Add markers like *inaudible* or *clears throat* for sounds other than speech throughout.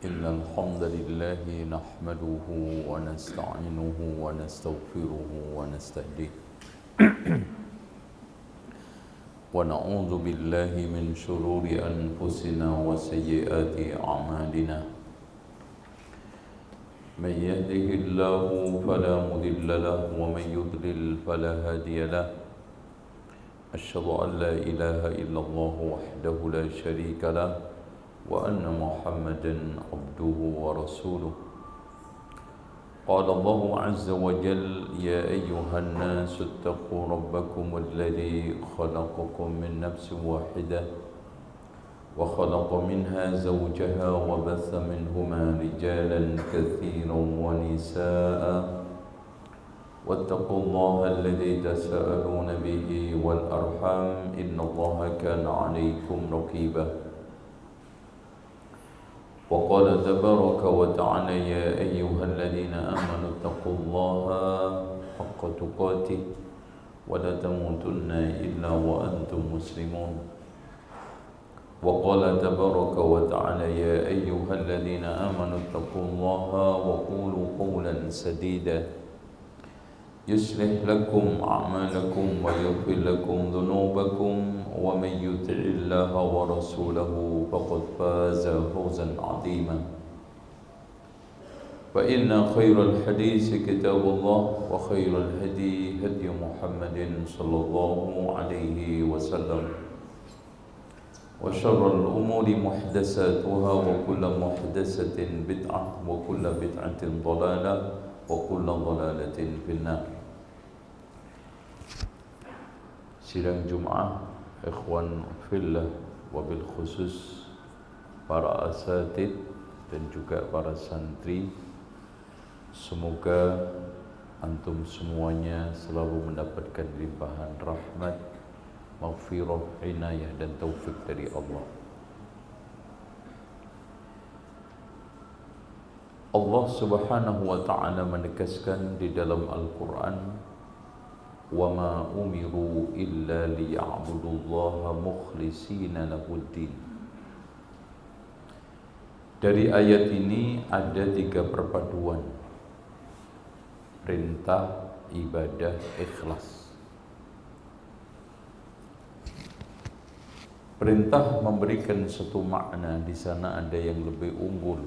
إن الحمد لله نحمده ونستعينه ونستغفره ونستهديه. *coughs* ونعوذ بالله من شرور أنفسنا وسيئات أعمالنا. من يهده الله فلا مضل له ومن يضلل فلا هادي له. أشهد أن لا إله إلا الله وحده لا شريك له. وأن محمدا عبده ورسوله. قال الله عز وجل يا أيها الناس اتقوا ربكم الذي خلقكم من نفس واحدة وخلق منها زوجها وبث منهما رجالا كثيرا ونساء. واتقوا الله الذي تساءلون به والأرحام إن الله كان عليكم رقيبا. وقال تبارك وتعالى يا أيها الذين آمنوا اتقوا الله حق تقاته ولا تموتن إلا وأنتم مسلمون. وقال تبارك وتعالى يا أيها الذين آمنوا اتقوا الله وقولوا قولا سديدا. يصلح لكم أعمالكم ويغفر لكم ذنوبكم ومن يطع الله ورسوله فقد فاز فوزا عظيما. فإن خير الحديث كتاب الله وخير الهدي هدي محمد صلى الله عليه وسلم. وشر الأمور محدثاتها وكل محدثة بدعة وكل بدعة ضلالة وكل ضلالة في النار. Sidang Jum'ah Ikhwan Fillah Wabil khusus Para asatid Dan juga para santri. Semoga Antum semuanya Selalu mendapatkan limpahan rahmat Maghfirah, inayah dan taufik dari Allah. Allah Subhanahu wa taala menegaskan di dalam Al-Qur'an وَمَا أُمِرُوا إِلَّا لِيَعْبُدُوا اللَّهَ مُخْلِصِينَ لَهُ الدِّينَ Dari ayat ini ada tiga perpaduan Perintah, ibadah, ikhlas Perintah memberikan satu makna di sana ada yang lebih unggul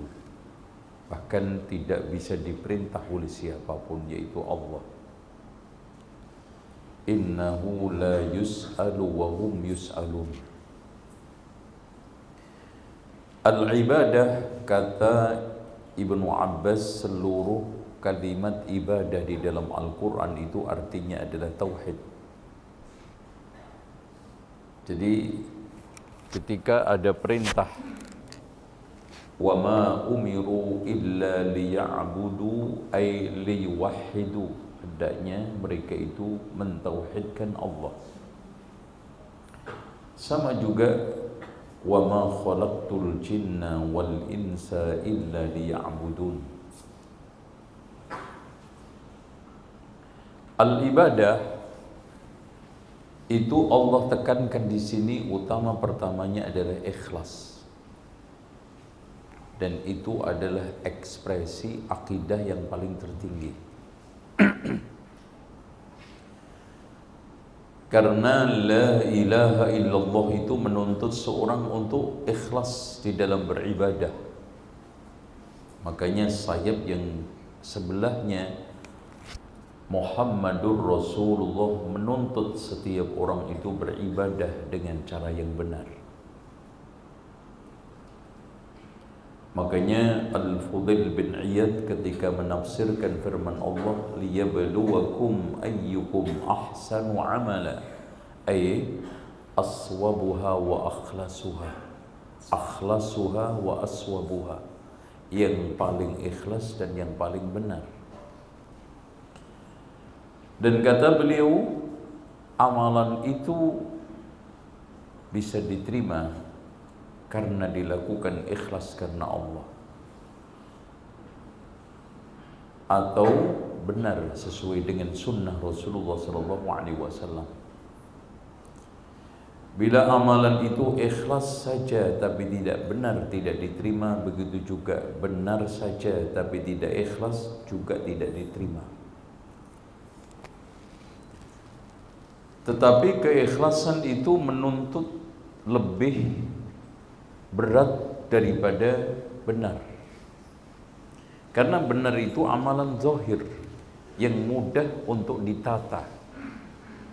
Bahkan tidak bisa diperintah oleh siapapun yaitu Allah innahu la yus'alu wa hum yus'alun. Al-ibadah kata Ibnu Abbas seluruh kalimat ibadah di dalam Al-Quran itu artinya adalah tauhid. Jadi ketika ada perintah wa ma umiru illa ay liwahhidu hendaknya mereka itu mentauhidkan Allah. Sama juga wa ma khalaqtul jinna wal insa illa liya'budun. Al ibadah itu Allah tekankan di sini utama pertamanya adalah ikhlas. Dan itu adalah ekspresi akidah yang paling tertinggi *clears throat* Karena la ilaha illallah itu menuntut seorang untuk ikhlas di dalam beribadah. Makanya sayap yang sebelahnya Muhammadur Rasulullah menuntut setiap orang itu beribadah dengan cara yang benar. Makanya Al-Fudail bin Iyad ketika menafsirkan firman Allah liyabluwakum ayyukum ahsanu amala. Ay aswabuha wa akhlasuha. Akhlasuha wa aswabuha. Yang paling ikhlas dan yang paling benar. Dan kata beliau amalan itu bisa diterima karena dilakukan ikhlas karena Allah atau benar sesuai dengan sunnah Rasulullah sallallahu alaihi wasallam Bila amalan itu ikhlas saja tapi tidak benar tidak diterima begitu juga benar saja tapi tidak ikhlas juga tidak diterima. Tetapi keikhlasan itu menuntut lebih berat daripada benar. Karena benar itu amalan zahir yang mudah untuk ditata,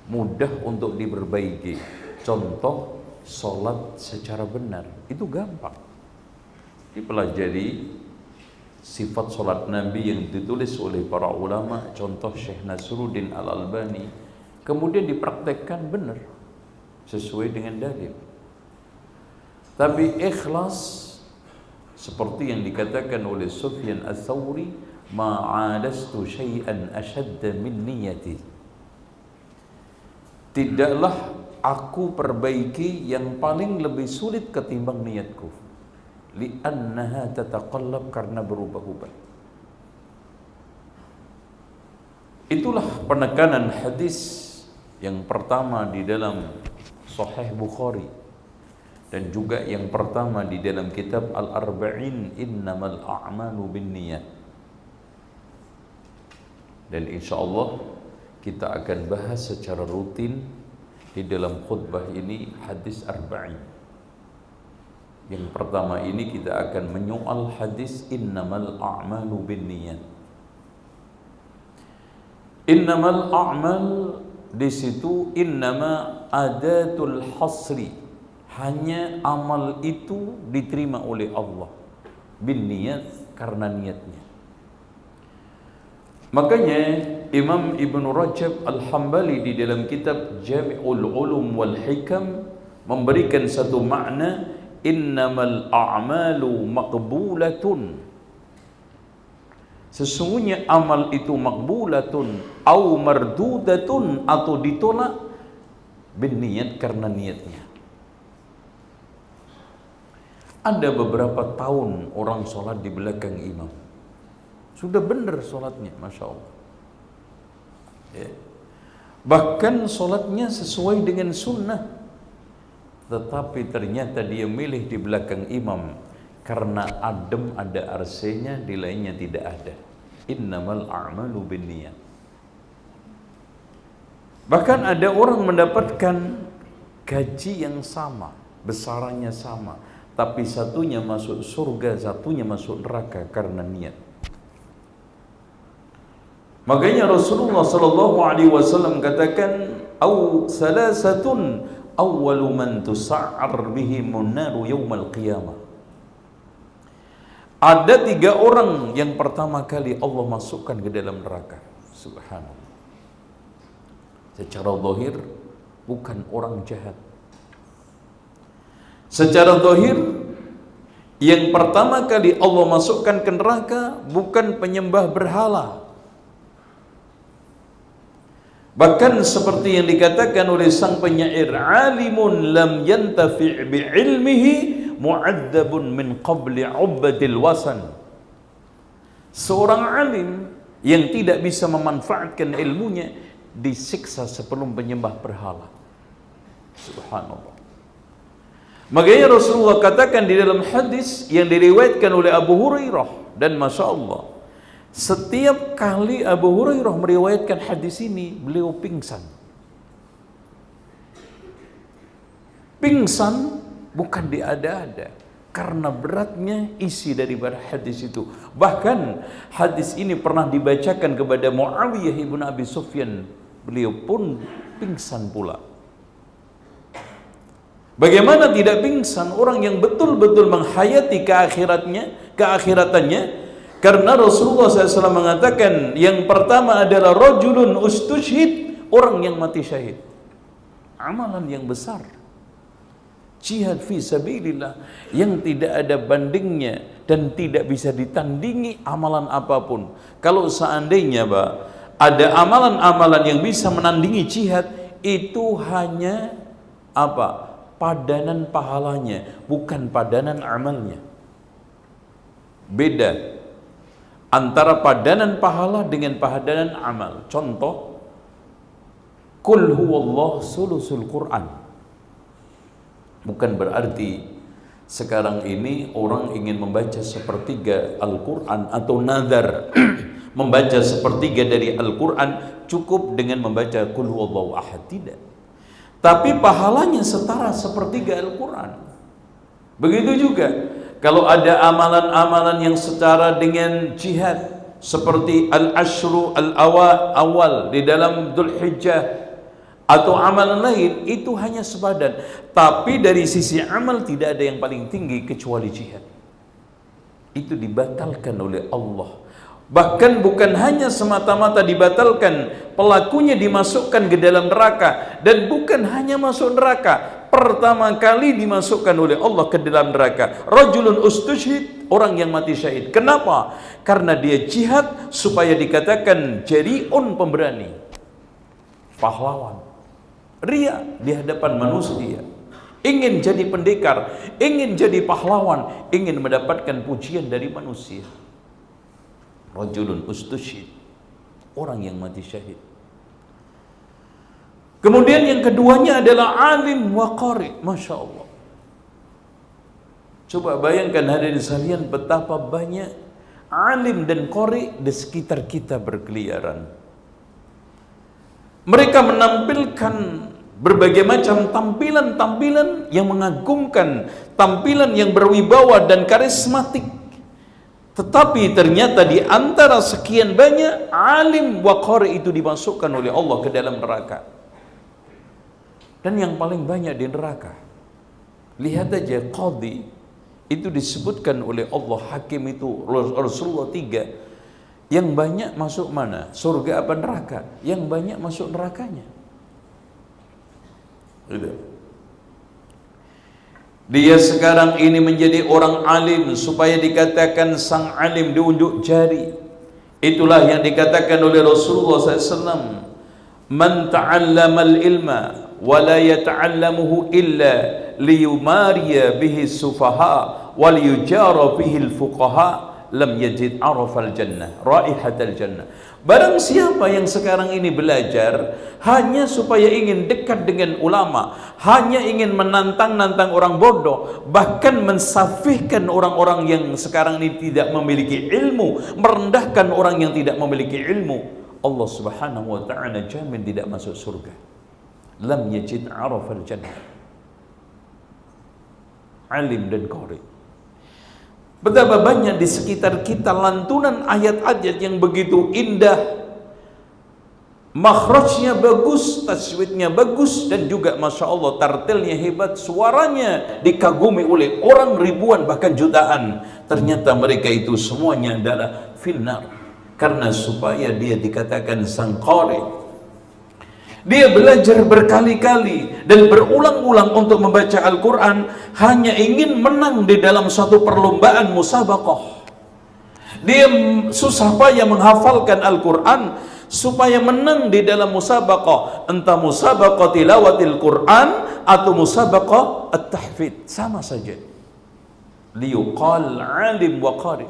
mudah untuk diperbaiki. Contoh solat secara benar itu gampang. Dipelajari sifat solat Nabi yang ditulis oleh para ulama contoh Syekh Nasruddin Al Albani kemudian dipraktekkan benar sesuai dengan dalil tapi ikhlas seperti yang dikatakan oleh Sufyan Ats-Tsauri ma'adastu syai'an ashadda min niyati. Tidaklah aku perbaiki yang paling lebih sulit ketimbang niatku. Li'annaha tataqallab karena berubah-ubah. Itulah penekanan hadis yang pertama di dalam Sahih Bukhari dan juga yang pertama di dalam kitab Al-Arba'in innamal a'malu binniyat dan insya Allah kita akan bahas secara rutin di dalam khutbah ini hadis arba'in. Yang pertama ini kita akan menyoal hadis innamal a'malu binniyat. Innamal a'mal di situ innama adatul hasri. Hanya amal itu diterima oleh Allah. Bin niat karena niatnya. Makanya Imam Ibn Rajab Al-Hambali di dalam kitab Jami'ul Ulum wal Hikam memberikan satu makna innamal a'malu maqbulatun. Sesungguhnya amal itu maqbulatun au mardudatun atau ditolak berniat karena niatnya ada beberapa tahun orang sholat di belakang imam. Sudah benar sholatnya Masya Allah. Ya. bahkan sholatnya sesuai dengan sunnah. Tetapi ternyata dia milih di belakang imam karena adem ada arsenya di lainnya tidak ada. Innamal a'malu binniyat. Bahkan ada orang mendapatkan gaji yang sama besarannya sama tapi satunya masuk surga satunya masuk neraka karena niat Makanya Rasulullah sallallahu alaihi wasallam katakan au salasatun awwalu man tus'ar bihimun naru yaumal qiyamah. Ada tiga orang yang pertama kali Allah masukkan ke dalam neraka. Subhanallah. Secara zahir bukan orang jahat. Secara zahir yang pertama kali Allah masukkan ke neraka bukan penyembah berhala, Bahkan seperti yang dikatakan oleh sang penyair, alimun lam yantafi' bi'ilmihi mu'adzabun min qabli ubbatil wasan. Seorang alim yang tidak bisa memanfaatkan ilmunya disiksa sebelum penyembah berhala. Subhanallah. Makanya Rasulullah katakan di dalam hadis yang diriwayatkan oleh Abu Hurairah dan Masya Allah setiap kali Abu Hurairah meriwayatkan hadis ini, beliau pingsan. Pingsan bukan diada-ada karena beratnya isi daripada hadis itu. Bahkan hadis ini pernah dibacakan kepada Muawiyah ibn Abi Sufyan. Beliau pun pingsan pula. Bagaimana tidak pingsan orang yang betul-betul menghayati keakhiratnya, keakhiratannya karena Rasulullah SAW mengatakan yang pertama adalah rojulun ustushid, orang yang mati syahid. Amalan yang besar. Jihad fi sabilillah yang tidak ada bandingnya dan tidak bisa ditandingi amalan apa pun. Kalau seandainya, Pak, ada amalan-amalan yang bisa menandingi jihad itu hanya apa? Padanan pahalanya, bukan padanan amalnya. Beda antara padanan pahala dengan padanan amal. Contoh, Kul huwallah sulusul Quran. Bukan berarti sekarang ini orang ingin membaca sepertiga Al-Quran atau nazar *clears throat* membaca sepertiga dari Al-Quran cukup dengan membaca Kul huwallahu ahad tidak tapi pahalanya setara sepertiga Al-Quran. Begitu juga kalau ada amalan-amalan yang setara dengan jihad seperti al-ashru al-awal di dalam Dhul Hijjah atau amalan lain itu hanya sepadan tapi dari sisi amal tidak ada yang paling tinggi kecuali jihad. Itu dibatalkan oleh Allah bahkan bukan hanya semata-mata dibatalkan pelakunya dimasukkan ke dalam neraka. Dan bukan hanya masuk neraka pertama kali dimasukkan oleh Allah ke dalam neraka. Rajulun ustushid orang yang mati syahid. Kenapa? Karena dia jihad supaya dikatakan jariun pemberani. Pahlawan. Ria di hadapan manusia. Ingin jadi pendekar ingin jadi pahlawan ingin mendapatkan pujian dari manusia rajulun ustushid orang yang mati syahid. Kemudian yang keduanya adalah alim wa qari. Masya Allah. Coba bayangkan hadirin sekalian betapa banyak alim dan qari di sekitar kita berkeliaran. Mereka menampilkan berbagai macam tampilan-tampilan yang mengagumkan, tampilan yang berwibawa dan karismatik. Tetapi ternyata di antara sekian banyak alim waqari itu dimasukkan oleh Allah ke dalam neraka. Dan yang paling banyak di neraka. Lihat aja qadhi itu disebutkan oleh Allah hakim itu Rasulullah tiga yang banyak masuk mana? Surga apa neraka? Yang banyak masuk nerakanya. Dia sekarang ini menjadi orang alim supaya dikatakan sang alim diunjuk jari. Itulah yang dikatakan oleh Rasulullah SAW. Man ta'allama al-ilma wa la yata'allamuhu illa liyumariya bihi sufaha wa liyujara bihi al-fuqaha lam yajid arafal jannah raihatal jannah barang siapa yang sekarang ini belajar hanya supaya ingin dekat dengan ulama hanya ingin menantang-nantang orang bodoh bahkan mensafihkan orang-orang yang sekarang ini tidak memiliki ilmu merendahkan orang yang tidak memiliki ilmu Allah subhanahu wa ta'ala jamin tidak masuk surga. Lam yajid arafal jannah. Alim dan qari Betapa banyak di sekitar kita lantunan ayat-ayat yang begitu indah. Makhrajnya bagus, tajwidnya bagus dan juga Masya Allah tartilnya hebat, suaranya dikagumi oleh orang ribuan bahkan jutaan. Ternyata mereka itu semuanya adalah finnar. Karena supaya dia dikatakan sang qari, dia belajar berkali-kali dan berulang-ulang untuk membaca Al-Quran hanya ingin menang di dalam suatu perlombaan musabaqah. Dia susah payah menghafalkan Al-Quran supaya menang di dalam musabaqah. Entah musabaqah tilawatil Quran atau musabaqah at-tahfid. Sama saja. Liuqal alim wa qari.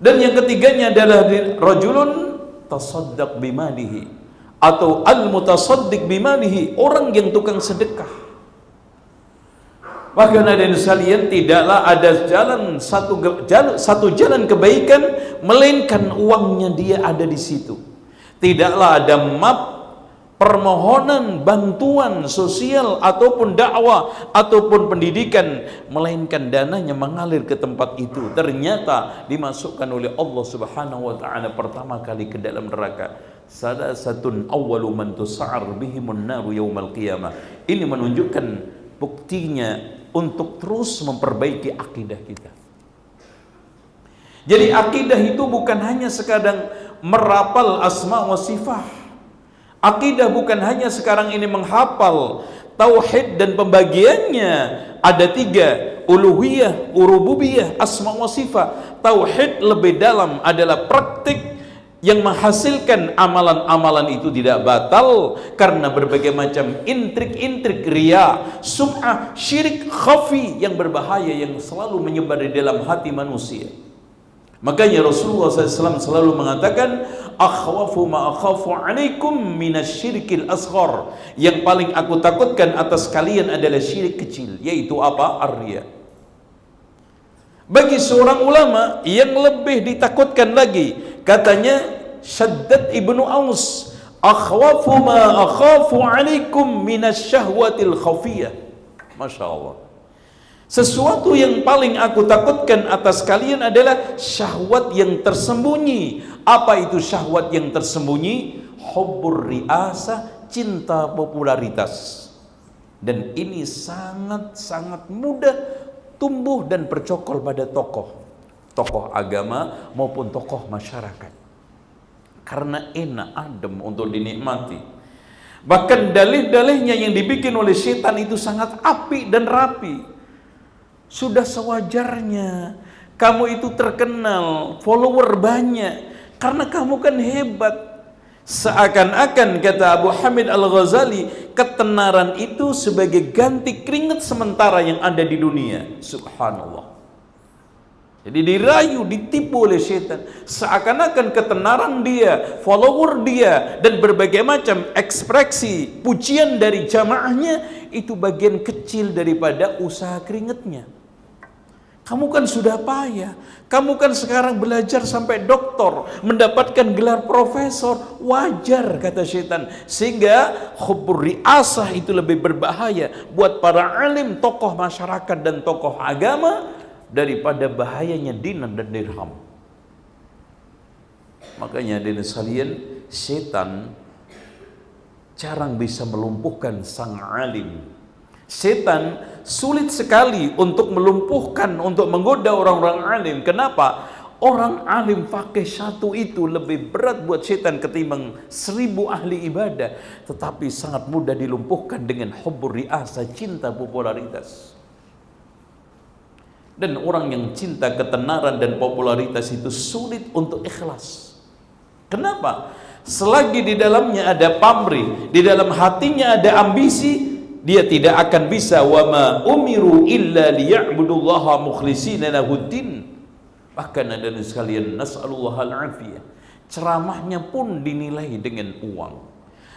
Dan yang ketiganya adalah rajulun tasaddaq bimalihi atau al-mutasaddiq bimanihi orang yang tukang sedekah. Bahkan ada yang sekalian tidaklah ada jalan satu jalan, satu jalan kebaikan melainkan uangnya dia ada di situ. Tidaklah ada map permohonan bantuan sosial ataupun dakwah ataupun pendidikan melainkan dananya mengalir ke tempat itu. Ternyata dimasukkan oleh Allah Subhanahu wa taala pertama kali ke dalam neraka salasatun awwalu man tus'ar bihimun naru yaumal qiyamah. Ini menunjukkan buktinya untuk terus memperbaiki akidah kita. Jadi akidah itu bukan hanya sekadang merapal asma wa sifat. Akidah bukan hanya sekarang ini menghafal tauhid dan pembagiannya ada tiga uluhiyah, urububiyah, asma wa sifat. Tauhid lebih dalam adalah praktik yang menghasilkan amalan-amalan itu tidak batal karena berbagai macam intrik-intrik ria, sum'ah, syirik khafi yang berbahaya yang selalu menyebar di dalam hati manusia. Makanya Rasulullah SAW selalu mengatakan, akhwafu ma akhafu alaikum minasyirkil asghar. Yang paling aku takutkan atas kalian adalah syirik kecil, yaitu apa? Arya. Bagi seorang ulama yang lebih ditakutkan lagi, katanya Shaddad ibnu Aus, akhwafu ma akhafu alaikum minasyahwatil khafiyah. Masya Allah. Sesuatu yang paling aku takutkan atas kalian adalah syahwat yang tersembunyi. Apa itu syahwat yang tersembunyi? Hubbur riasa, cinta popularitas. Dan ini sangat-sangat mudah tumbuh dan bercokol pada tokoh. Tokoh agama maupun tokoh masyarakat. Karena enak, adem untuk dinikmati. Bahkan dalih-dalihnya yang dibikin oleh setan itu sangat api dan rapi sudah sewajarnya kamu itu terkenal, follower banyak karena kamu kan hebat. Seakan-akan kata Abu Hamid Al-Ghazali, ketenaran itu sebagai ganti keringat sementara yang ada di dunia. Subhanallah. Jadi dirayu, ditipu oleh setan. Seakan-akan ketenaran dia, follower dia, dan berbagai macam ekspresi, pujian dari jamaahnya, itu bagian kecil daripada usaha keringatnya. Kamu kan sudah payah. Kamu kan sekarang belajar sampai doktor, mendapatkan gelar profesor. Wajar kata setan. Sehingga khubur riasah itu lebih berbahaya buat para alim, tokoh masyarakat dan tokoh agama daripada bahayanya dinar dan dirham. Makanya dari sekalian, setan jarang bisa melumpuhkan sang alim Setan sulit sekali untuk melumpuhkan, untuk menggoda orang-orang alim. Kenapa? Orang alim fakih satu itu lebih berat buat setan ketimbang seribu ahli ibadah. Tetapi sangat mudah dilumpuhkan dengan hubur riasa, cinta popularitas. Dan orang yang cinta ketenaran dan popularitas itu sulit untuk ikhlas. Kenapa? Selagi di dalamnya ada pamrih, di dalam hatinya ada ambisi, dia tidak akan bisa wa ma umiru illa liya'budullaha mukhlishina lahuddin bahkan ada sekalian nas'alullah al-afiyah ceramahnya pun dinilai dengan uang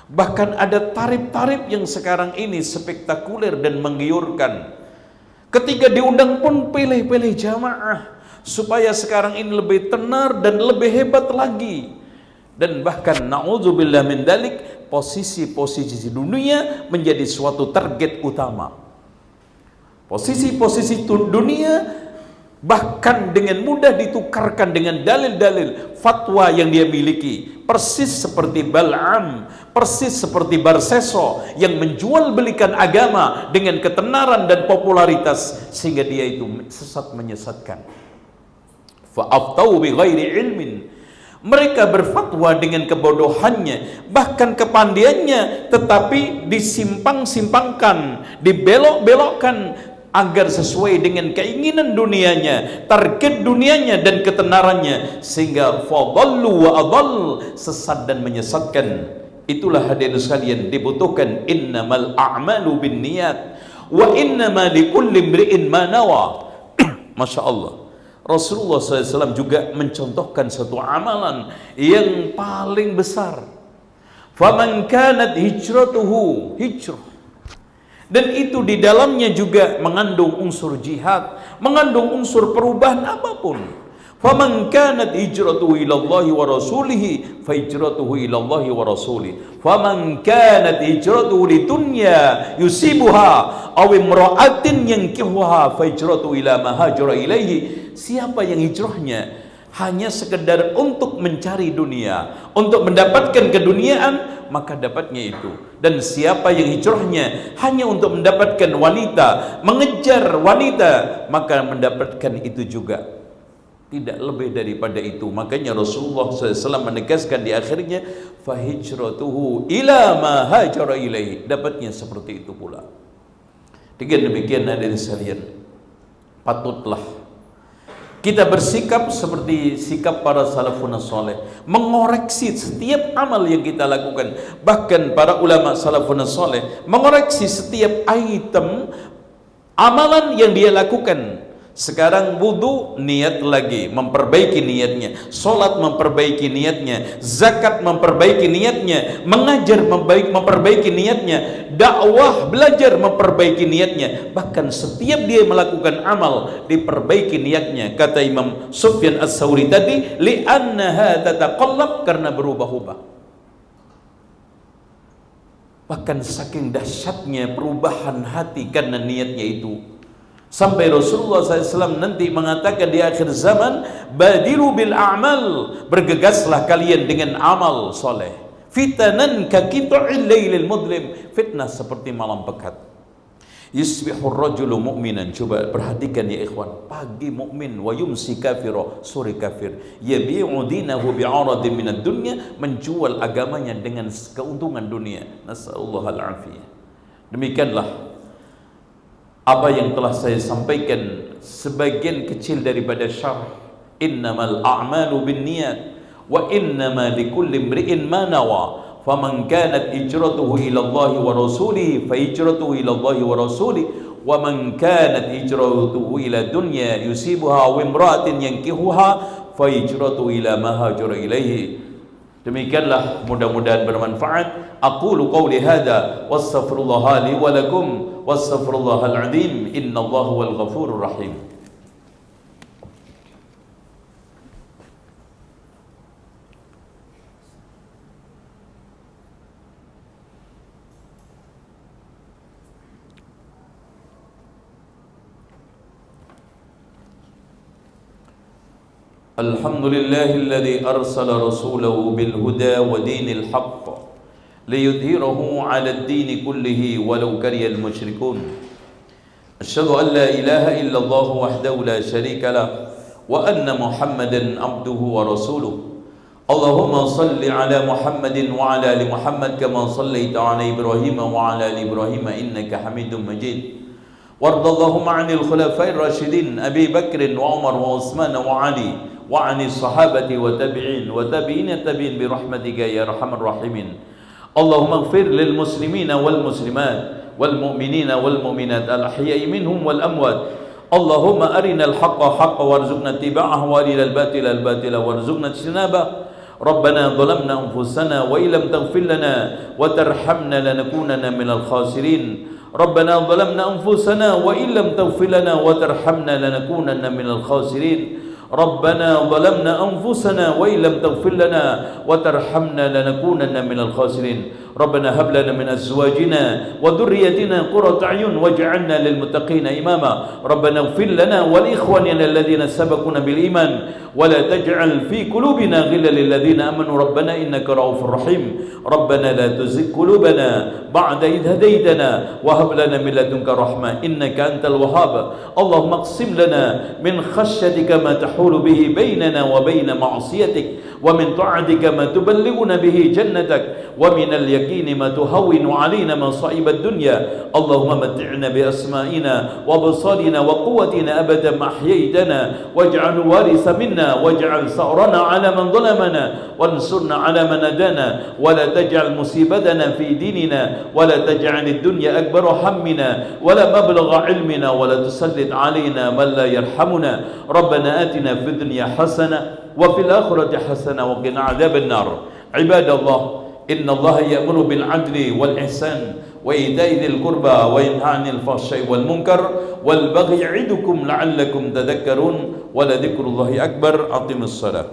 bahkan ada tarif-tarif yang sekarang ini spektakuler dan menggiurkan ketika diundang pun pilih-pilih jamaah supaya sekarang ini lebih tenar dan lebih hebat lagi dan bahkan naudzubillah min dalik posisi-posisi dunia menjadi suatu target utama. Posisi-posisi dunia bahkan dengan mudah ditukarkan dengan dalil-dalil fatwa yang dia miliki. Persis seperti Bal'am persis seperti Barseso yang menjual belikan agama dengan ketenaran dan popularitas sehingga dia itu sesat menyesatkan. Fa'aftau bi ghairi ilmin. Mereka berfatwa dengan kebodohannya, bahkan kepandiannya, tetapi disimpang-simpangkan, dibelok-belokkan agar sesuai dengan keinginan dunianya, target dunianya dan ketenarannya sehingga fadallu wa adall sesat dan menyesatkan. Itulah hadirin sekalian dibutuhkan innamal a'malu binniyat wa innama likulli imri'in ma nawa. *clears throat* Masya Allah. Rasulullah SAW juga mencontohkan satu amalan yang paling besar. Faman kanat hijratuhu hijrah. Dan itu di dalamnya juga mengandung unsur jihad, mengandung unsur perubahan apa pun. Faman kanat hijratuhu ila Allah wa rasulih fa hijratuhu ila Allah wa rasulih. Faman kanat hijratuhu li dunya yusibuha aw imra'atin yankihuha fa hijratuhu ila ma hajara ilaihi. Siapa yang hijrahnya hanya sekedar untuk mencari dunia, untuk mendapatkan keduniaan, maka dapatnya itu. Dan siapa yang hijrahnya hanya untuk mendapatkan wanita, mengejar wanita, maka mendapatkan itu juga. Tidak lebih daripada itu. Makanya Rasulullah SAW menegaskan di akhirnya fahijratuhu ila ma hajara ilaih dapatnya seperti itu pula. Dengan demikian hadirin sekalian patutlah kita bersikap seperti sikap para salafun saleh. Mengoreksi setiap amal yang kita lakukan. Bahkan para ulama salafun saleh mengoreksi setiap item amalan yang dia lakukan Sekarang wudhu niat lagi memperbaiki niatnya, solat memperbaiki niatnya, zakat memperbaiki niatnya, mengajar membaik memperbaiki niatnya, dakwah belajar memperbaiki niatnya. Bahkan setiap dia melakukan amal diperbaiki niatnya. Kata Imam Sufyan As-Sauri tadi, li'annaha tataqallab karena berubah-ubah. Bahkan saking dahsyatnya perubahan hati karena niatnya itu Sampai Rasulullah SAW nanti mengatakan di akhir zaman, Badiru bil a'mal, bergegaslah kalian dengan amal soleh. Fitanan kakitu'il laylil mudlim, fitnah seperti malam pekat. Yusbihur rajulu mu'minan. Coba perhatikan ya ikhwan. Pagi mukmin wa yumsi kafiro, sore kafir. Yabi'u dinahu bi'aradin minad dunya, menjual agamanya dengan keuntungan dunia. Nasallallahu al-afiyah. Demikianlah apa yang telah saya sampaikan sebagian kecil daripada syarh innamal a'malu binniyat wa innama likulli imri'in ma nawa. Faman kanat hijratuhu ila Allah wa rasulihi fa hijratuhu ila Allah wa rasulihi. Wa man kanat hijratuhu ila dunya yusibuha wa imra'atin yankihuha fa hijratuhu ila ma hajara ilaihi demikianlah mudah-mudahan bermanfaat. Aqulu qawli hadha wastaghfirullah li wa lakum واستغفر الله العظيم إن الله هو الغفور الرحيم. الحمد لله الذي أرسل رسوله بالهدى ودين الحق. ليظهره على الدين كله ولو كره المشركون. أشهد أن لا إله إلا الله وحده لا شريك له وأن محمدا عبده ورسوله. اللهم صل على محمد وعلى آل محمد كما صليت على إبراهيم وعلى آل إبراهيم إنك حميد مجيد. وارض اللهم عن الخلفاء الراشدين أبي بكر وعمر وعثمان وعلي وعن الصحابة وتابعين وتابعين التابعين برحمتك يا أرحم الراحمين. اللهم اغفر للمسلمين والمسلمات والمؤمنين والمؤمنات الأحياء منهم والأموات. اللهم أرنا الحق حقا وارزقنا اتباعه وأرنا الباطل الباطل وارزقنا اجتنابه. ربنا ظلمنا أنفسنا وإن لم تغفر لنا وترحمنا لنكونن من الخاسرين. ربنا ظلمنا أنفسنا وإن لم تغفر لنا وترحمنا لنكونن من الخاسرين. ربنا ظلمنا أنفسنا وإن لم تغفر لنا وترحمنا لنكونن من الخاسرين. ربنا هب لنا من أزواجنا وذريتنا قرة أعين واجعلنا للمتقين إماما. ربنا اغفر لنا ولإخواننا الذين سبقونا بالإيمان. ولا تجعل في قلوبنا غلا للذين آمنوا. ربنا إنك رؤوف رحيم. ربنا لا تزغ قلوبنا بعد إذ هديتنا. وهب لنا من لدنك رحمة. إنك أنت الوهاب. اللهم اقسم لنا من خشيتك ما تحول به بيننا وبين معصيتك. ومن طاعتك ما تبلغنا به جنتك. ومن اليقين ما تهون علينا مصائب الدنيا. اللهم متعنا بأسمائنا وبصارنا وقوتنا أبدا ما أحييتنا. واجعل الوارث منا. واجعل ثأرنا على من ظلمنا. وانصرنا على من أدانا ولا تجعل مصيبتنا في ديننا. ولا تجعل الدنيا أكبر همنا. ولا مبلغ علمنا. ولا تسلط علينا من لا يرحمنا. ربنا آتنا في الدنيا حسنة وفي الآخرة حسنة وقنا عذاب النار. عباد الله إن الله يأمر بالعدل والإحسان وإيتاء ذي القربى وينهى عن الفحشاء والمنكر والبغي يعظكم لعلكم تذكرون ولذكر الله أكبر. أقم الصلاة.